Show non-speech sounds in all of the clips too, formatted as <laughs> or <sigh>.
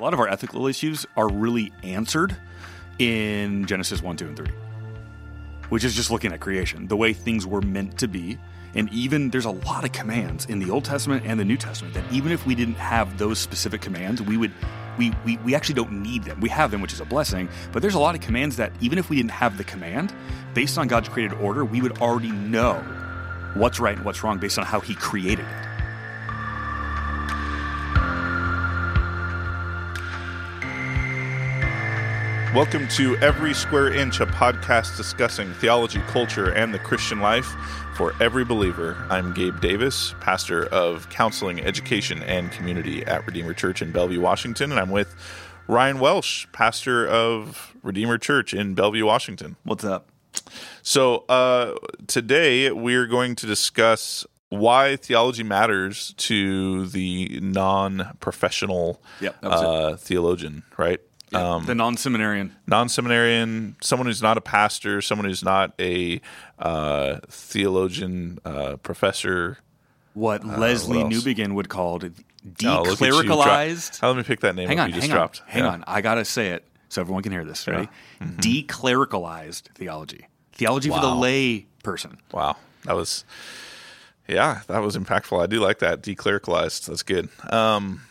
A lot of our ethical issues are really answered in Genesis 1, 2, and 3, which is just looking at creation, the way things were meant to be. And even there's a lot of commands in the Old Testament and the New Testament that even if we didn't have those specific commands, we would we, we, we actually don't need them. We have them, which is a blessing, but there's a lot of commands that even if we didn't have the command, based on God's created order, we would already know what's right and what's wrong based on how He created it. Welcome to Every Square Inch, a podcast discussing theology, culture, and the Christian life for every believer. I'm Gabe Davis, pastor of counseling, education, and community at Redeemer Church in Bellevue, Washington, and I'm with Ryan Welsh, pastor of Redeemer Church in Bellevue, Washington. What's up? So, uh, today we're going to discuss why theology matters to the non professional Yep, that was it. uh, theologian, right? Um, the non seminarian. non-seminarian, someone who's not a pastor, someone who's not a uh, theologian, uh, professor. What Lesslie what? Newbigin would call Oh, look at you drop- declericalized. Oh, let me pick that name hang on, you just hang dropped. on, hang Yeah. on. I gotta say it so everyone can hear this. Ready? Declericalized theology, theology for the lay person. Wow, that was yeah, that was impactful. I do like that declericalized. That's good. Um,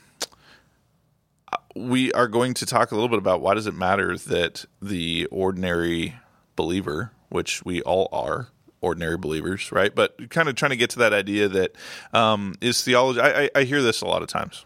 we are going to talk a little bit about why does it matter that the ordinary believer, which we all are ordinary believers, right? But kind of trying to get to that idea that um, is theology. I, I, I hear this a lot of times.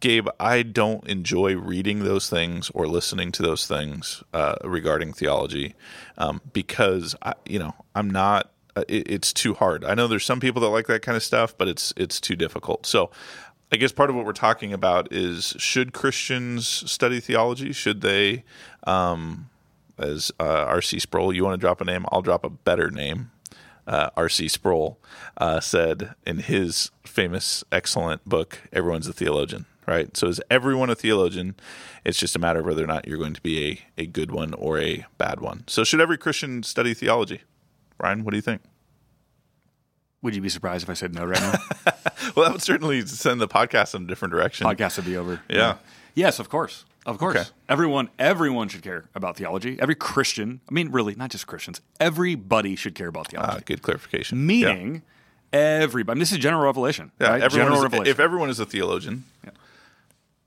Gabe, I don't enjoy reading those things or listening to those things uh, regarding theology um, because I, you know I'm not. Uh, it, it's too hard. I know there's some people that like that kind of stuff, but it's it's too difficult. So, I guess part of what we're talking about is should Christians study theology? Should they, um, as uh, R.C. Sproul, you want to drop a name? I'll drop a better name uh, R.C. Sproul uh, said in his famous, excellent book, Everyone's a Theologian, right? So is everyone a theologian? It's just a matter of whether or not you're going to be a, a good one or a bad one. So should every Christian study theology? Ryan, what do you think? Would you be surprised if I said no right now? <laughs> Well, that would certainly send the podcast in a different direction. Podcast would be over. Yeah. Yes, of course. Of course. Okay. Everyone everyone should care about theology. Every Christian, I mean really, not just Christians. Everybody should care about theology. Uh, good clarification. Meaning everybody. I mean, this is general revelation. yeah, right? everyone general is, revelation. if everyone is a theologian,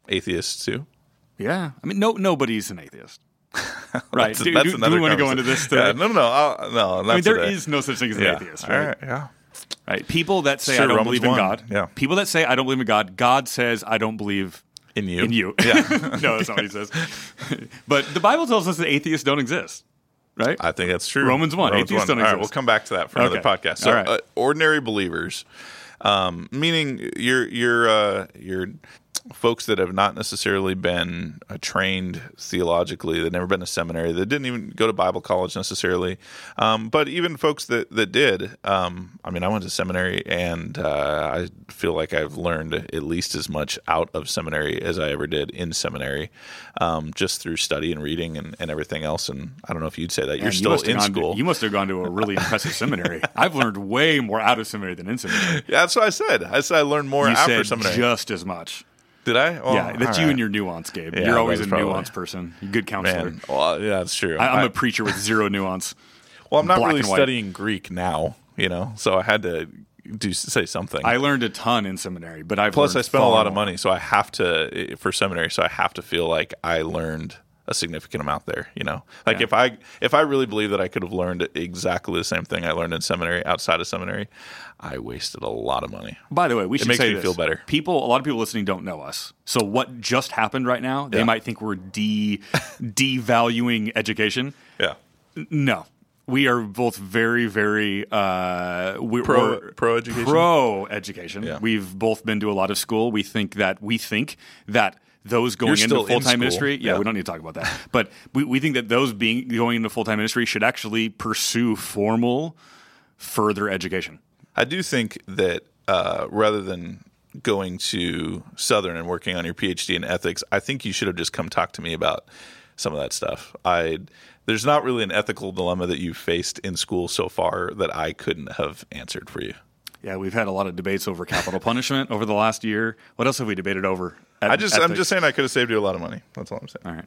atheists too. yeah. I mean no nobody's an atheist. <laughs> right. That's- do, that's do- do another we want to go into this? Yeah, no, no, no. I'll, no I mean, there today. is no such thing as an yeah. atheist, All right? right, yeah. Right. People that say Sure, I don't Romans believe in 1. God. Yeah. People that say I don't believe in God. God says I don't believe In you. in you. Yeah. <laughs> no, that's not what he says. but the Bible tells us that atheists don't exist. Right? I think that's true. Romans 1. Atheists don't All right, exist. we'll come back to that for another Okay. podcast. So, All right. uh, ordinary believers, um, meaning you're you're uh, you're folks that have not necessarily been uh, trained theologically, they've never been to seminary, they didn't even go to Bible college necessarily, um, but even folks that that did. Um, I mean, I went to seminary, and uh, I feel like I've learned at least as much out of seminary as I ever did in seminary, um, just through study and reading and, and everything else. And I don't know if you'd say that you're Man, you still must in gone to- school. you must have gone to a really impressive seminary. <laughs> I've learned way more out of seminary than in seminary. Yeah, that's what I said. I said I learned more You after seminary. just as much. Did I? Well, yeah, that's you right. and your nuance, Gabe. Yeah, You're always a probably- nuance person. You're good counselor. man. Well, yeah, that's true. I, I'm I- a preacher with zero nuance. well, I'm not black really studying Greek now, you know, so I had to do say something. I learned a ton in seminary, but I've Plus, I spent a lot of money, so I have to eh, for seminary. So I have to feel like I learned a significant amount there. You know, like Yeah. if I if I really believe that I could have learned exactly the same thing I learned in seminary outside of seminary, I wasted a lot of money. By the way, we should makes say me this. feel better. People, a lot of people listening don't know us. So what just happened right now? They Yeah. might think we're de devaluing education. Yeah, No, we are both very, very uh, we're, Pro- pro-education? Pro education. Yeah. We've both been to a lot of school. We think that we think that those going into full time school. ministry. Yeah, Yeah. we don't need to talk about that. But we, we think that those being going into full time ministry should actually pursue formal further education. I do think that uh, rather than going to Southern and working on your PhD in ethics, I think you should have just come talk to me about some of that stuff. I there's not really an ethical dilemma that you've faced in school so far that I couldn't have answered for you. Yeah, we've had a lot of debates over capital punishment over the last year. What else have we debated over? I just, I'm just saying, I could have saved you a lot of money. That's all I'm saying. All right.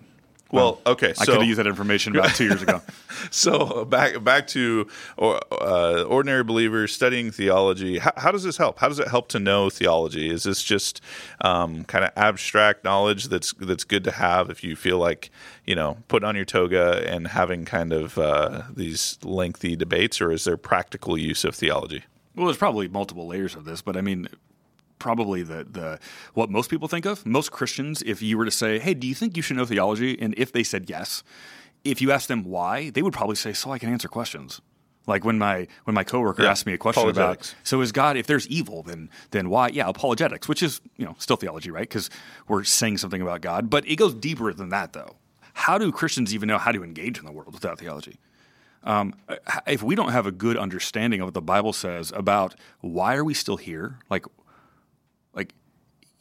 Well, okay. I could have used that information about two years ago. <laughs> So back back to uh, ordinary believers studying theology. How, how does this help? How does it help to know theology? Is this just um, kind of abstract knowledge that's that's good to have if you feel like you know putting on your toga and having kind of uh, these lengthy debates, or is there practical use of theology? Well, there's probably multiple layers of this, but I mean, probably the the what most people think of. Most Christians, if you were to say, "Hey, do you think you should know theology?" and if they said yes, if you asked them why, they would probably say, "So I can answer questions." Like when my when my coworker Yeah, asked me a question about, so is God? If there's evil, then then why? Yeah, apologetics, which is you know still theology, right? Because we're saying something about God, but it goes deeper than that, though. How do Christians even know how to engage in the world without theology? Um, if we don't have a good understanding of what the Bible says about why are we still here, like,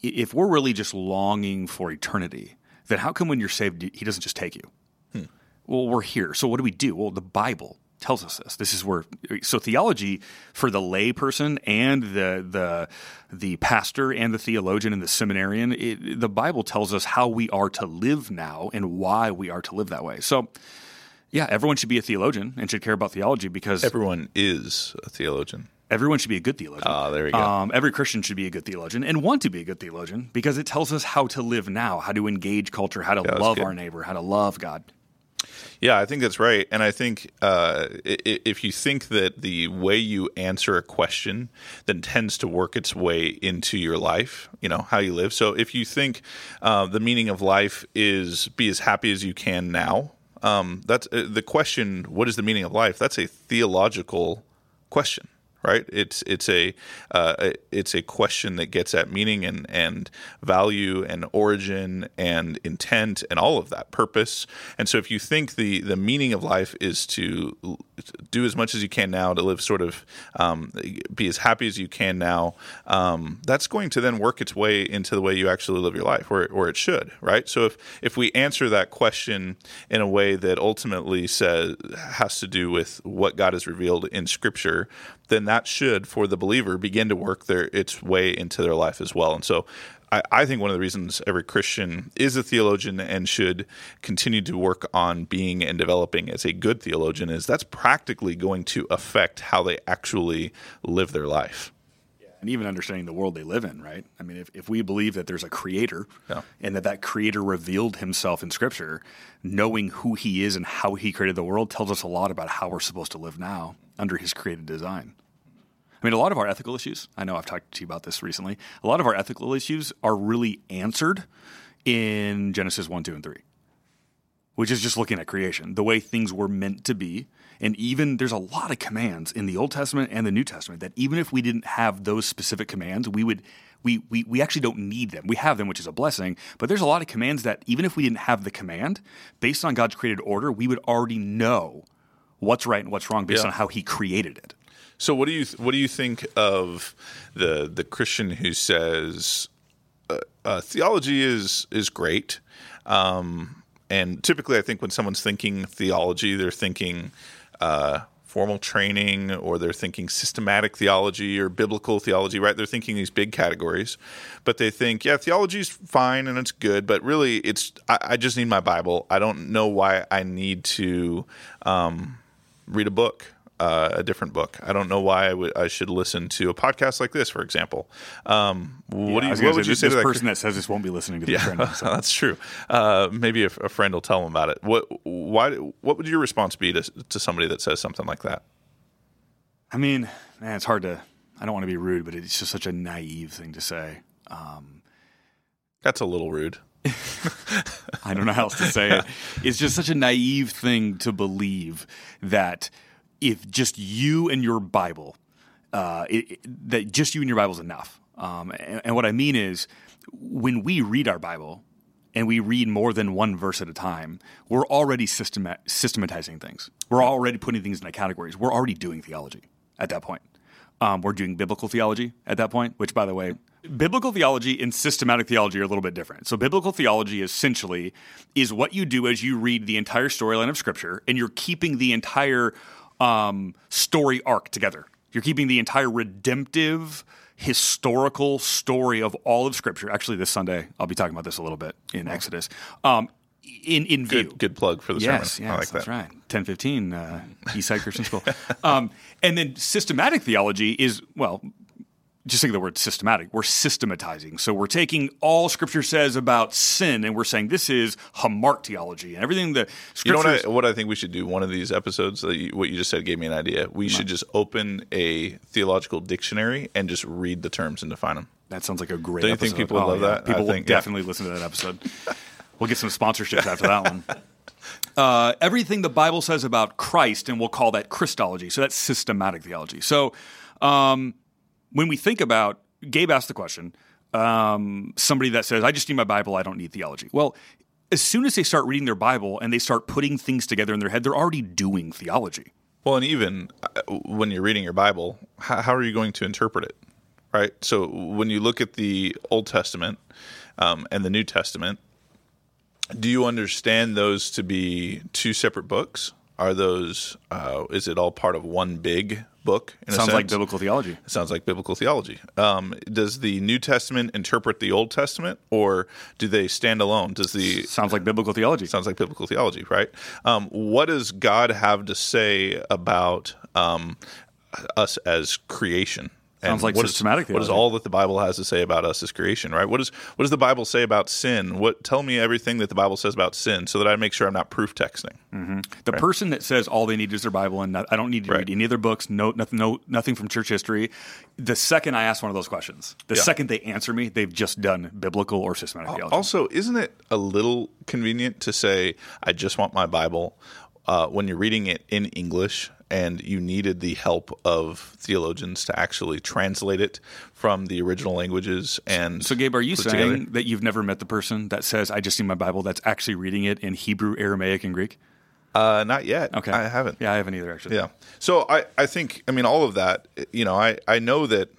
if we're really just longing for eternity, then how come when you're saved, He doesn't just take you? Hmm. Well, we're here. So what do we do? Well, the Bible tells us this. This is where so theology for the lay person and the the the pastor and the theologian and the seminarian, it, the Bible tells us how we are to live now and why we are to live that way. So yeah, everyone should be a theologian and should care about theology because Everyone is a theologian. Everyone should be a good theologian. Ah, there we go. Um, every Christian should be a good theologian and want to be a good theologian because it tells us how to live now, how to engage culture, how to that's love our neighbor, how to love God. Yeah, I think that's right. And I think uh, if you think that the way you answer a question then tends to work its way into your life, you know, how you live. So if you think uh, the meaning of life is be as happy as you can now, um, that's uh, the question. What is the meaning of life? That's a theological question. Right, it's it's a uh, it's a question that gets at meaning and and value and origin and intent and all of that purpose. And so, if you think the the meaning of life is to do as much as you can now to live sort of um, be as happy as you can now, um, that's going to then work its way into the way you actually live your life, or or it should. Right. So if if we answer that question in a way that ultimately says has to do with what God has revealed in Scripture, then that should, for the believer, begin to work their its way into their life as well. And so, I, I think one of the reasons every Christian is a theologian and should continue to work on being and developing as a good theologian is that's practically going to affect how they actually live their life. and even understanding the world they live in, right? I mean, if, if we believe that there's a creator Yeah. and that that creator revealed himself in scripture, knowing who he is and how he created the world tells us a lot about how we're supposed to live now under his created design. I mean, a lot of our ethical issues, I know I've talked to you about this recently, a lot of our ethical issues are really answered in Genesis 1, 2, and 3 which is just looking at creation, the way things were meant to be. And even there's a lot of commands in the Old Testament and the New Testament that even if we didn't have those specific commands, we would we we, we actually don't need them. We have them, which is a blessing. But there's a lot of commands that even if we didn't have the command, based on God's created order, we would already know what's right and what's wrong based Yeah. on how He created it. So what do you what do you think of the the Christian who says uh, uh, theology is is great, um, and typically I think when someone's thinking theology, they're thinking uh, formal training or they're thinking systematic theology or biblical theology, right? They're thinking these big categories, but they think yeah, theology is fine and it's good, but really it's I, I just need my Bible. I don't know why I need to um, read a book, uh, a different book. I don't know why I should listen to a podcast like this, for example. Um, what do you what would say, you this, say to this that? person that says this won't be listening to the yeah, trend. <laughs> So. that's true. Uh, maybe a, a friend will tell them about it. What why what would your response be to to somebody that says something like that? I mean, man, it's hard to. I don't want to be rude, but it's just such a naive thing to say. That's a little rude. <laughs> I don't know how else to say it. <laughs> It's just such a naive thing to believe that if just you and your Bible, uh, it, it- that just you and your Bible is enough. Um, and, and what I mean is, when we read our Bible and we read more than one verse at a time, we're already systema- systematizing things. We're already putting things into categories. We're already doing theology at that point. Um, we're doing biblical theology at that point, which, by the way, biblical theology and systematic theology are a little bit different. So, biblical theology essentially is what you do as you read the entire storyline of Scripture, and you're keeping the entire um, story arc together. You're keeping the entire redemptive historical story of all of Scripture. Actually, this Sunday I'll be talking about this a little bit in Exodus. Um, in in view. Good, good plug for the Yes, sermon. yes, I like that's that. right. Ten fifteen, uh, Eastside Christian School. <laughs> Um, and then systematic theology is well, just think of the word systematic. We're systematizing, so we're taking all Scripture says about sin, and we're saying this is hamartiology, and everything that You know what I, what I think we should do? One of these episodes, you, what you just said gave me an idea. We should just open a theological dictionary and just read the terms and define them. that sounds like a great. Don't you think people would Oh, love yeah. that? I People will think, yeah. definitely listen to that episode. we'll get some sponsorships after that one. <laughs> Uh, everything the Bible says about Christ, and we'll call that Christology. So that's systematic theology. So um, when we think about, Gabe asked the question, um, somebody that says, I just need my Bible, I don't need theology. Well, as soon as they start reading their Bible and they start putting things together in their head, they're already doing theology. Well, and even uh, when you're reading your Bible, how, how are you going to interpret it? Right. So when you look at the Old Testament um, and the New Testament, do you understand those to be two separate books? Are those? Uh, is it all part of one big book? In a Sounds like biblical theology. It sounds like biblical theology. Um, does the New Testament interpret the Old Testament, or do they stand alone? Does the Sounds like biblical theology. sounds like biblical theology, right? Um, what does God have to say about um, us as creation? And Sounds like what is- systematic What is all that the Bible has to say about us as creation, right? What does what does the Bible say about sin? What tell me everything that the Bible says about sin, so that I make sure I'm not proof texting. The person that says all they need is their Bible and not, I don't need to Right. read any of their books, no, nothing, no, nothing from church history. The second I ask one of those questions, the Yeah. second they answer me, they've just done biblical or systematic theology. Also, isn't it a little convenient to say, I just want my Bible uh, when you're reading it in English and you needed the help of theologians to actually translate it from the original languages? And so, Gabe, are you saying together? that you've never met the person that says I just need my Bible that's actually reading it in Hebrew, Aramaic, and Greek? Uh, not yet. Okay, I haven't. Yeah, I haven't either. Actually, Yeah. So I, I think, I mean, all of that, you know, I, I know that,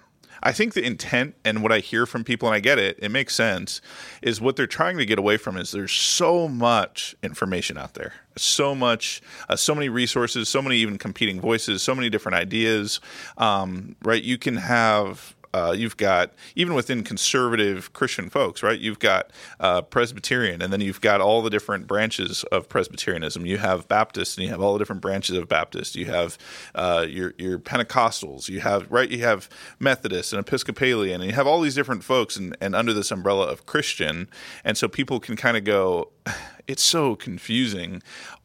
I think the intent and what I hear from people, and I get it, it makes sense, is what they're trying to get away from is there's so much information out there, so much, uh, so many resources, so many even competing voices, so many different ideas, um, right? You can have uh, you've got even within conservative Christian folks, right? You've got uh, Presbyterian, and then you've got all the different branches of Presbyterianism. You have Baptist, and you have all the different branches of Baptist. You have uh, your your Pentecostals. You have right. You have Methodist and Episcopalian, and you have all these different folks, and, and under this umbrella of Christian, and so people can kind of go. <sighs> It's so confusing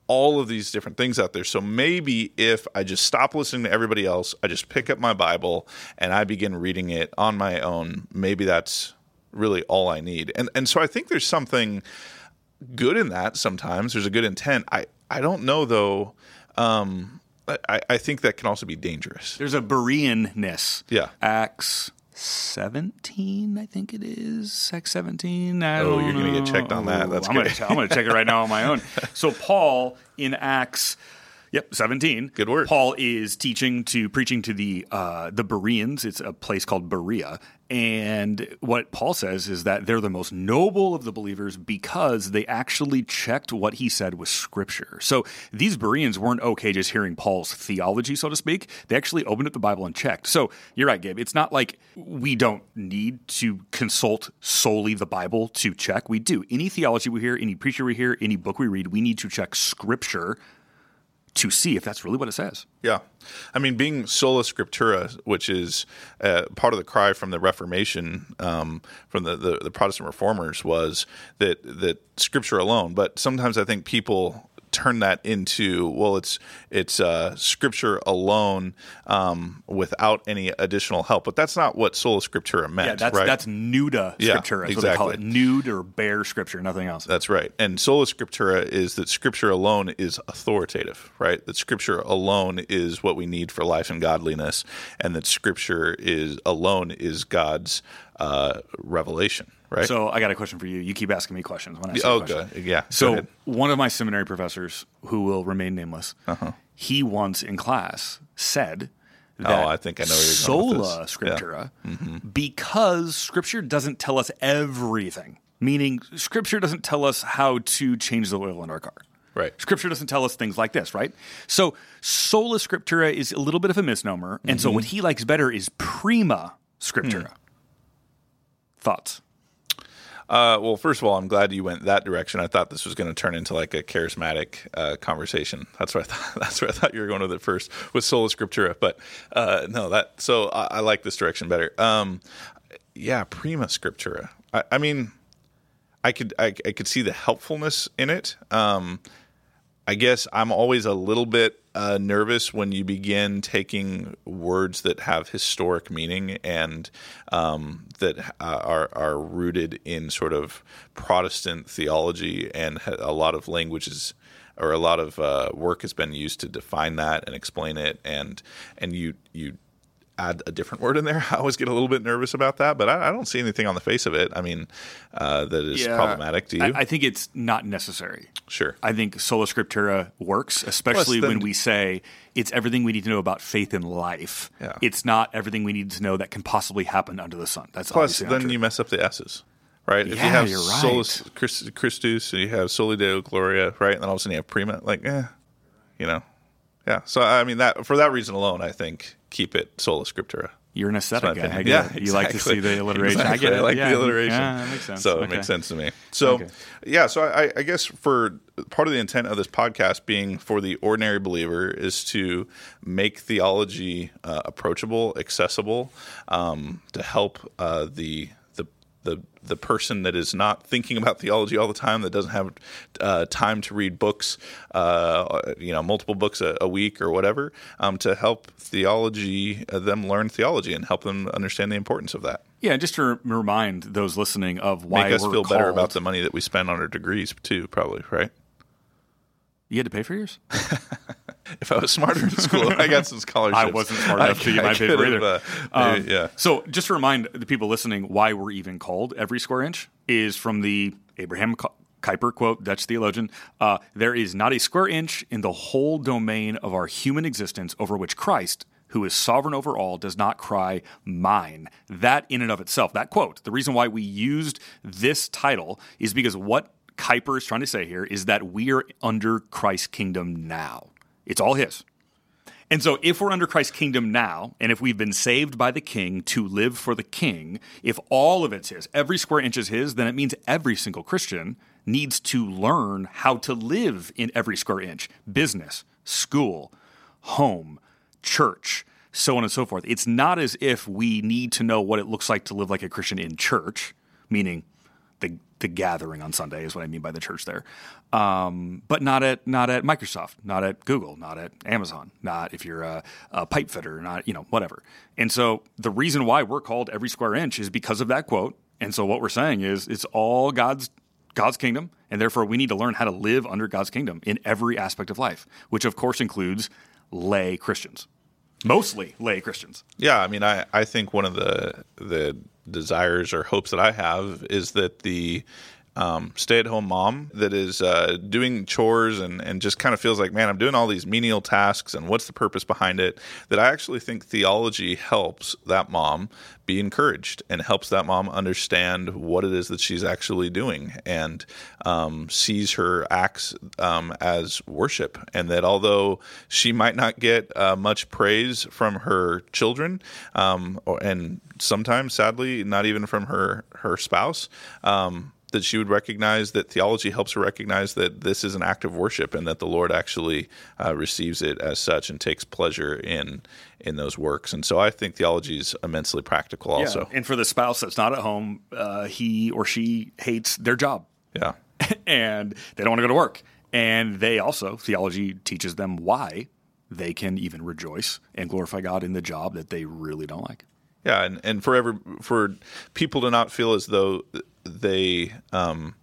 all of these different things out there. So maybe if I just stop listening to everybody else, I just pick up my Bible and I begin reading it on my own, maybe that's really all I need. And and so I think there's something good in that sometimes. There's a good intent. I, I don't know though. Um, I, I think that can also be dangerous. There's a Bereanness. Yeah. Acts 17, I think it is. Acts 17. I Oh, you're gonna get checked on that. That's I'm gonna, good. I'm going to check it right now on my own. <laughs> So Paul in Acts. Yep, seventeen. Good word. Paul is teaching to preaching to the uh, the Bereans. It's a place called Berea, and what Paul says is that they're the most noble of the believers because they actually checked what he said with Scripture. So these Bereans weren't okay just hearing Paul's theology, so to speak. They actually opened up the Bible and checked. So you're right, Gabe. It's not like we don't need to consult solely the Bible to check. We do. Any theology we hear, any preacher we hear, any book we read, we need to check Scripture to see if that's really what it says. Yeah. I mean, being sola scriptura, which is uh, part of the cry from the Reformation, um, from the, the, the Protestant reformers, was that, that scripture alone. But sometimes I think people turn that into well it's it's uh, scripture alone um, without any additional help but that's not what sola scriptura meant Yeah, that's right that's nuda Yeah, scriptura. That's what they call it. exactly. Nude or bare scripture, nothing else. That's right. And sola scriptura is that scripture alone is authoritative, right? That scripture alone is what we need for life and godliness, and that scripture is alone is God's uh, revelation, right? So I got a question for you. You keep asking me questions when I say oh, good. Yeah. So one of my seminary professors, who will remain nameless, Uh-huh. he once in class said that Oh, I think I know where you're going with sola this. Yeah. Mm-hmm. scriptura, because Scripture doesn't tell us everything. Meaning, Scripture doesn't tell us how to change the oil in our car. Right. Scripture doesn't tell us things like this, right? So sola scriptura is a little bit of a misnomer, and so what he likes better is prima scriptura. Thoughts? Uh, well, first of all, I'm glad you went that direction. I thought this was going to turn into like a charismatic uh, conversation. That's where I <laughs> thought. That's where I thought you were going with it first with sola scriptura. But uh, no, that. So I, I like this direction better. Um, yeah, prima scriptura. I, I mean, I could I, I could see the helpfulness in it. Um, I guess I'm always a little bit uh, nervous when you begin taking words that have historic meaning and um, that uh, are are rooted in sort of Protestant theology, and a lot of languages or a lot of uh, work has been used to define that and explain it, and and you you add a different word in there. <laughs> I always get a little bit nervous about that, but I, I don't see anything on the face of it. I mean, uh, that is problematic to you. I, I think it's not necessary. sure. I think sola scriptura works, especially then- when we say it's everything we need to know about faith in life. Yeah. It's not everything we need to know that can possibly happen under the sun. That's Plus, then you mess up the S's, right? if you Yeah, have you're right. solus Christ- Christus, and you have soli deo gloria, right? And then all of a sudden you have prima, like, eh, you know, yeah. So I mean that for that reason alone, I think keep it sola scriptura. You're an my aesthetic guy. I opinion. get Yeah, it. You like to see the alliteration. Exactly. I get it. I like yeah. the alliteration. Yeah, that makes sense. So Okay. it makes sense to me. So Okay. yeah, so I, I guess for part of the intent of this podcast being for the ordinary believer is to make theology uh, approachable, accessible, um, to help uh, the the the the person that is not thinking about theology all the time, that doesn't have uh, time to read books, uh, you know, multiple books a, a week or whatever, um, to help theology uh, them learn theology and help them understand the importance of that. Yeah, just to remind those listening of why Make us feel better about the money that we spend on our degrees too, probably, right? You had to pay for yours. <laughs> If I was smarter in school, I got some <laughs> scholarships. I wasn't smart enough to get my paper either. uh, maybe- yeah. So, just to remind the people listening why we're even called every square inch is from the Abraham Ku- Kuyper quote, Dutch theologian. Uh, there is not a square inch in the whole domain of our human existence over which Christ, who is sovereign over all, does not cry, Mine. That, in and of itself, that quote, the reason why we used this title is because what Kuyper is trying to say here is that we are under Christ's kingdom now. It's all His. And so, if we're under Christ's kingdom now, and if we've been saved by the king to live for the king, if all of it's his, every square inch is his, then it means every single Christian needs to learn how to live in every square inch business, school, home, church, so on and so forth. It's not as if we need to know what it looks like to live like a Christian in church, meaning the the gathering on Sunday is what I mean by the church there. Um, but not at not at Microsoft, not at Google, not at Amazon, not if you're a, a pipe fitter, not you know whatever. And so the reason why we're called every square inch is because of that quote. And so what we're saying is it's all God's God's kingdom, and therefore we need to learn how to live under God's kingdom in every aspect of life, which of course includes lay Christians, mostly lay Christians. Yeah, I mean, I, I think one of the the desires or hopes that I have is that the um, stay at home mom that is uh, doing chores and, and just kind of feels like, man, I'm doing all these menial tasks and what's the purpose behind it? That I actually think theology helps that mom be encouraged and helps that mom understand what it is that she's actually doing and um, sees her acts um, as worship. And that although she might not get uh, much praise from her children, um, or, and sometimes, sadly, not even from her her spouse. That she would recognize that theology helps her recognize that this is an act of worship and that the Lord actually uh, receives it as such and takes pleasure in in those works. And so I think theology is immensely practical also. And for the spouse that's not at home, uh, he or she hates their job Yeah. <laughs> and they don't want to go to work. And they also, theology teaches them why they can even rejoice and glorify God in the job that they really don't like. Yeah, and, and for every, for people to not feel as though they um,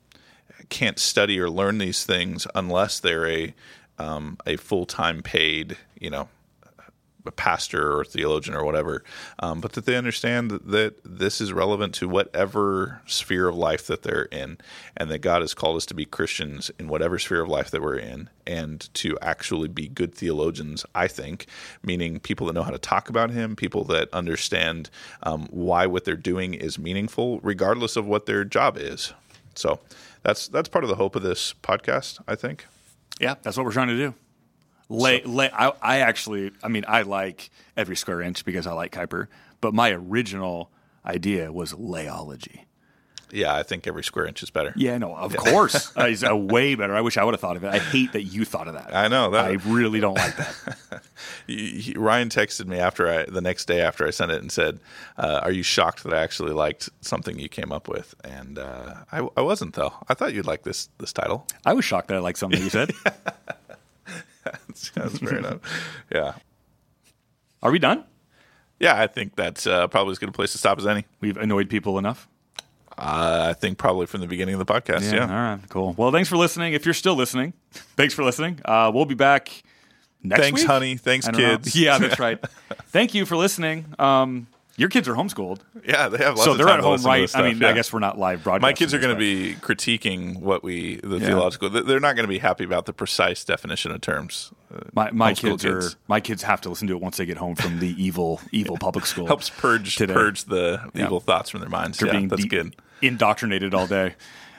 can't study or learn these things unless they're a um, a full time paid, you know, a pastor or theologian or whatever, um, but that they understand that, that this is relevant to whatever sphere of life that they're in, and that God has called us to be Christians in whatever sphere of life that we're in, and to actually be good theologians. I think, meaning people that know how to talk about Him, people that understand um, why what they're doing is meaningful, regardless of what their job is. So that's that's part of the hope of this podcast. I think. Yeah, that's what we're trying to do. Lay, lay, I, I actually, I mean, I like every square inch because I like Kuyper, but my original idea was layology. Yeah, I think every square inch is better. Yeah, no, of course. <laughs> uh, it's uh, way better. I wish I would have thought of it. I hate that you thought of that. I know that. I really don't like that. <laughs> He- Ryan texted me after I the next day after I sent it and said, uh, "Are you shocked that I actually liked something you came up with?" And uh, I, I wasn't though. I thought you'd like this this title. I was shocked that I liked something you said. <laughs> that's, <laughs> that's fair enough. Yeah, Are we done? yeah. I think that's uh, probably as good a place to stop as any. We've annoyed people enough. Uh, I think probably from the beginning of the podcast. Yeah. All right. Cool. Well, thanks for listening. If you're still listening, <laughs> thanks for listening. Uh, we'll be back next week. Thanks, week? honey. Thanks, don't know. kids. <laughs> Yeah, that's right. Thank you for listening. Um, your kids are homeschooled, Yeah, they have. Lots so of they're at home, right? this I mean, yeah. I guess we're not live broadcasting. My kids are going to be critiquing what we the Yeah. theological. They're not going to be happy about the precise definition of terms. Uh, My, my kids, are my kids have to listen to it once they get home from the <laughs> evil evil public school. helps purge today. purge the evil thoughts from their minds. They're yeah, being that's de- good. indoctrinated all day.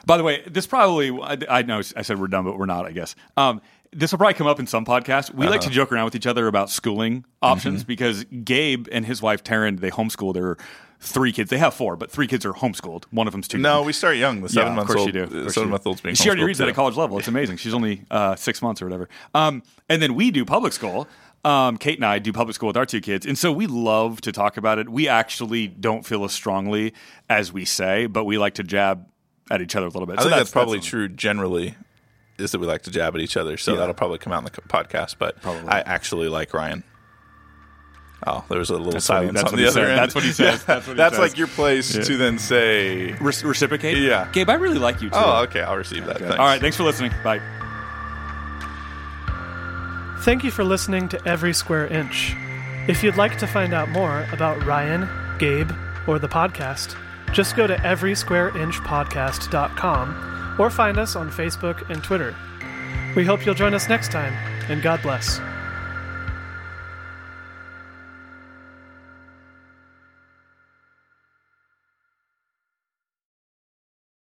By the way, this probably I, I know I said we're done, but we're not. I guess um, this will probably come up in some podcasts. We like Uh-huh. to joke around with each other about schooling options Mm-hmm. because Gabe and his wife Taryn they homeschool their three kids. They have four, but three kids are homeschooled. One of them's two. No, we start young. The seven yeah, months of course old, you do. Of course seven month olds being She already reads at a too. college level. It's amazing. She's only uh, six months or whatever. Um, and then we do public school. Um, Kate and I do public school with our two kids, and so we love to talk about it. We actually don't feel as strongly as we say, but we like to jab at each other a little bit. I So think that's, probably that's- true generally. Is that we like to jab at each other, so Yeah. that'll probably come out in the podcast. But Probably. I actually like Ryan. Oh, there was a little what he- silence that's on the other said. end. That's what he says. <laughs> That's what he That's says. like your place to then say, Re- reciprocate. Yeah. Gabe, I really like you too. "Oh, okay, I'll receive that." Okay. Thanks. All right. Thanks for listening. Bye. Thank you for listening to Every Square Inch. If you'd like to find out more about Ryan, Gabe, or the podcast, just go to everysquareinchpodcast.com or find us on Facebook and Twitter. We hope you'll join us next time, and God bless.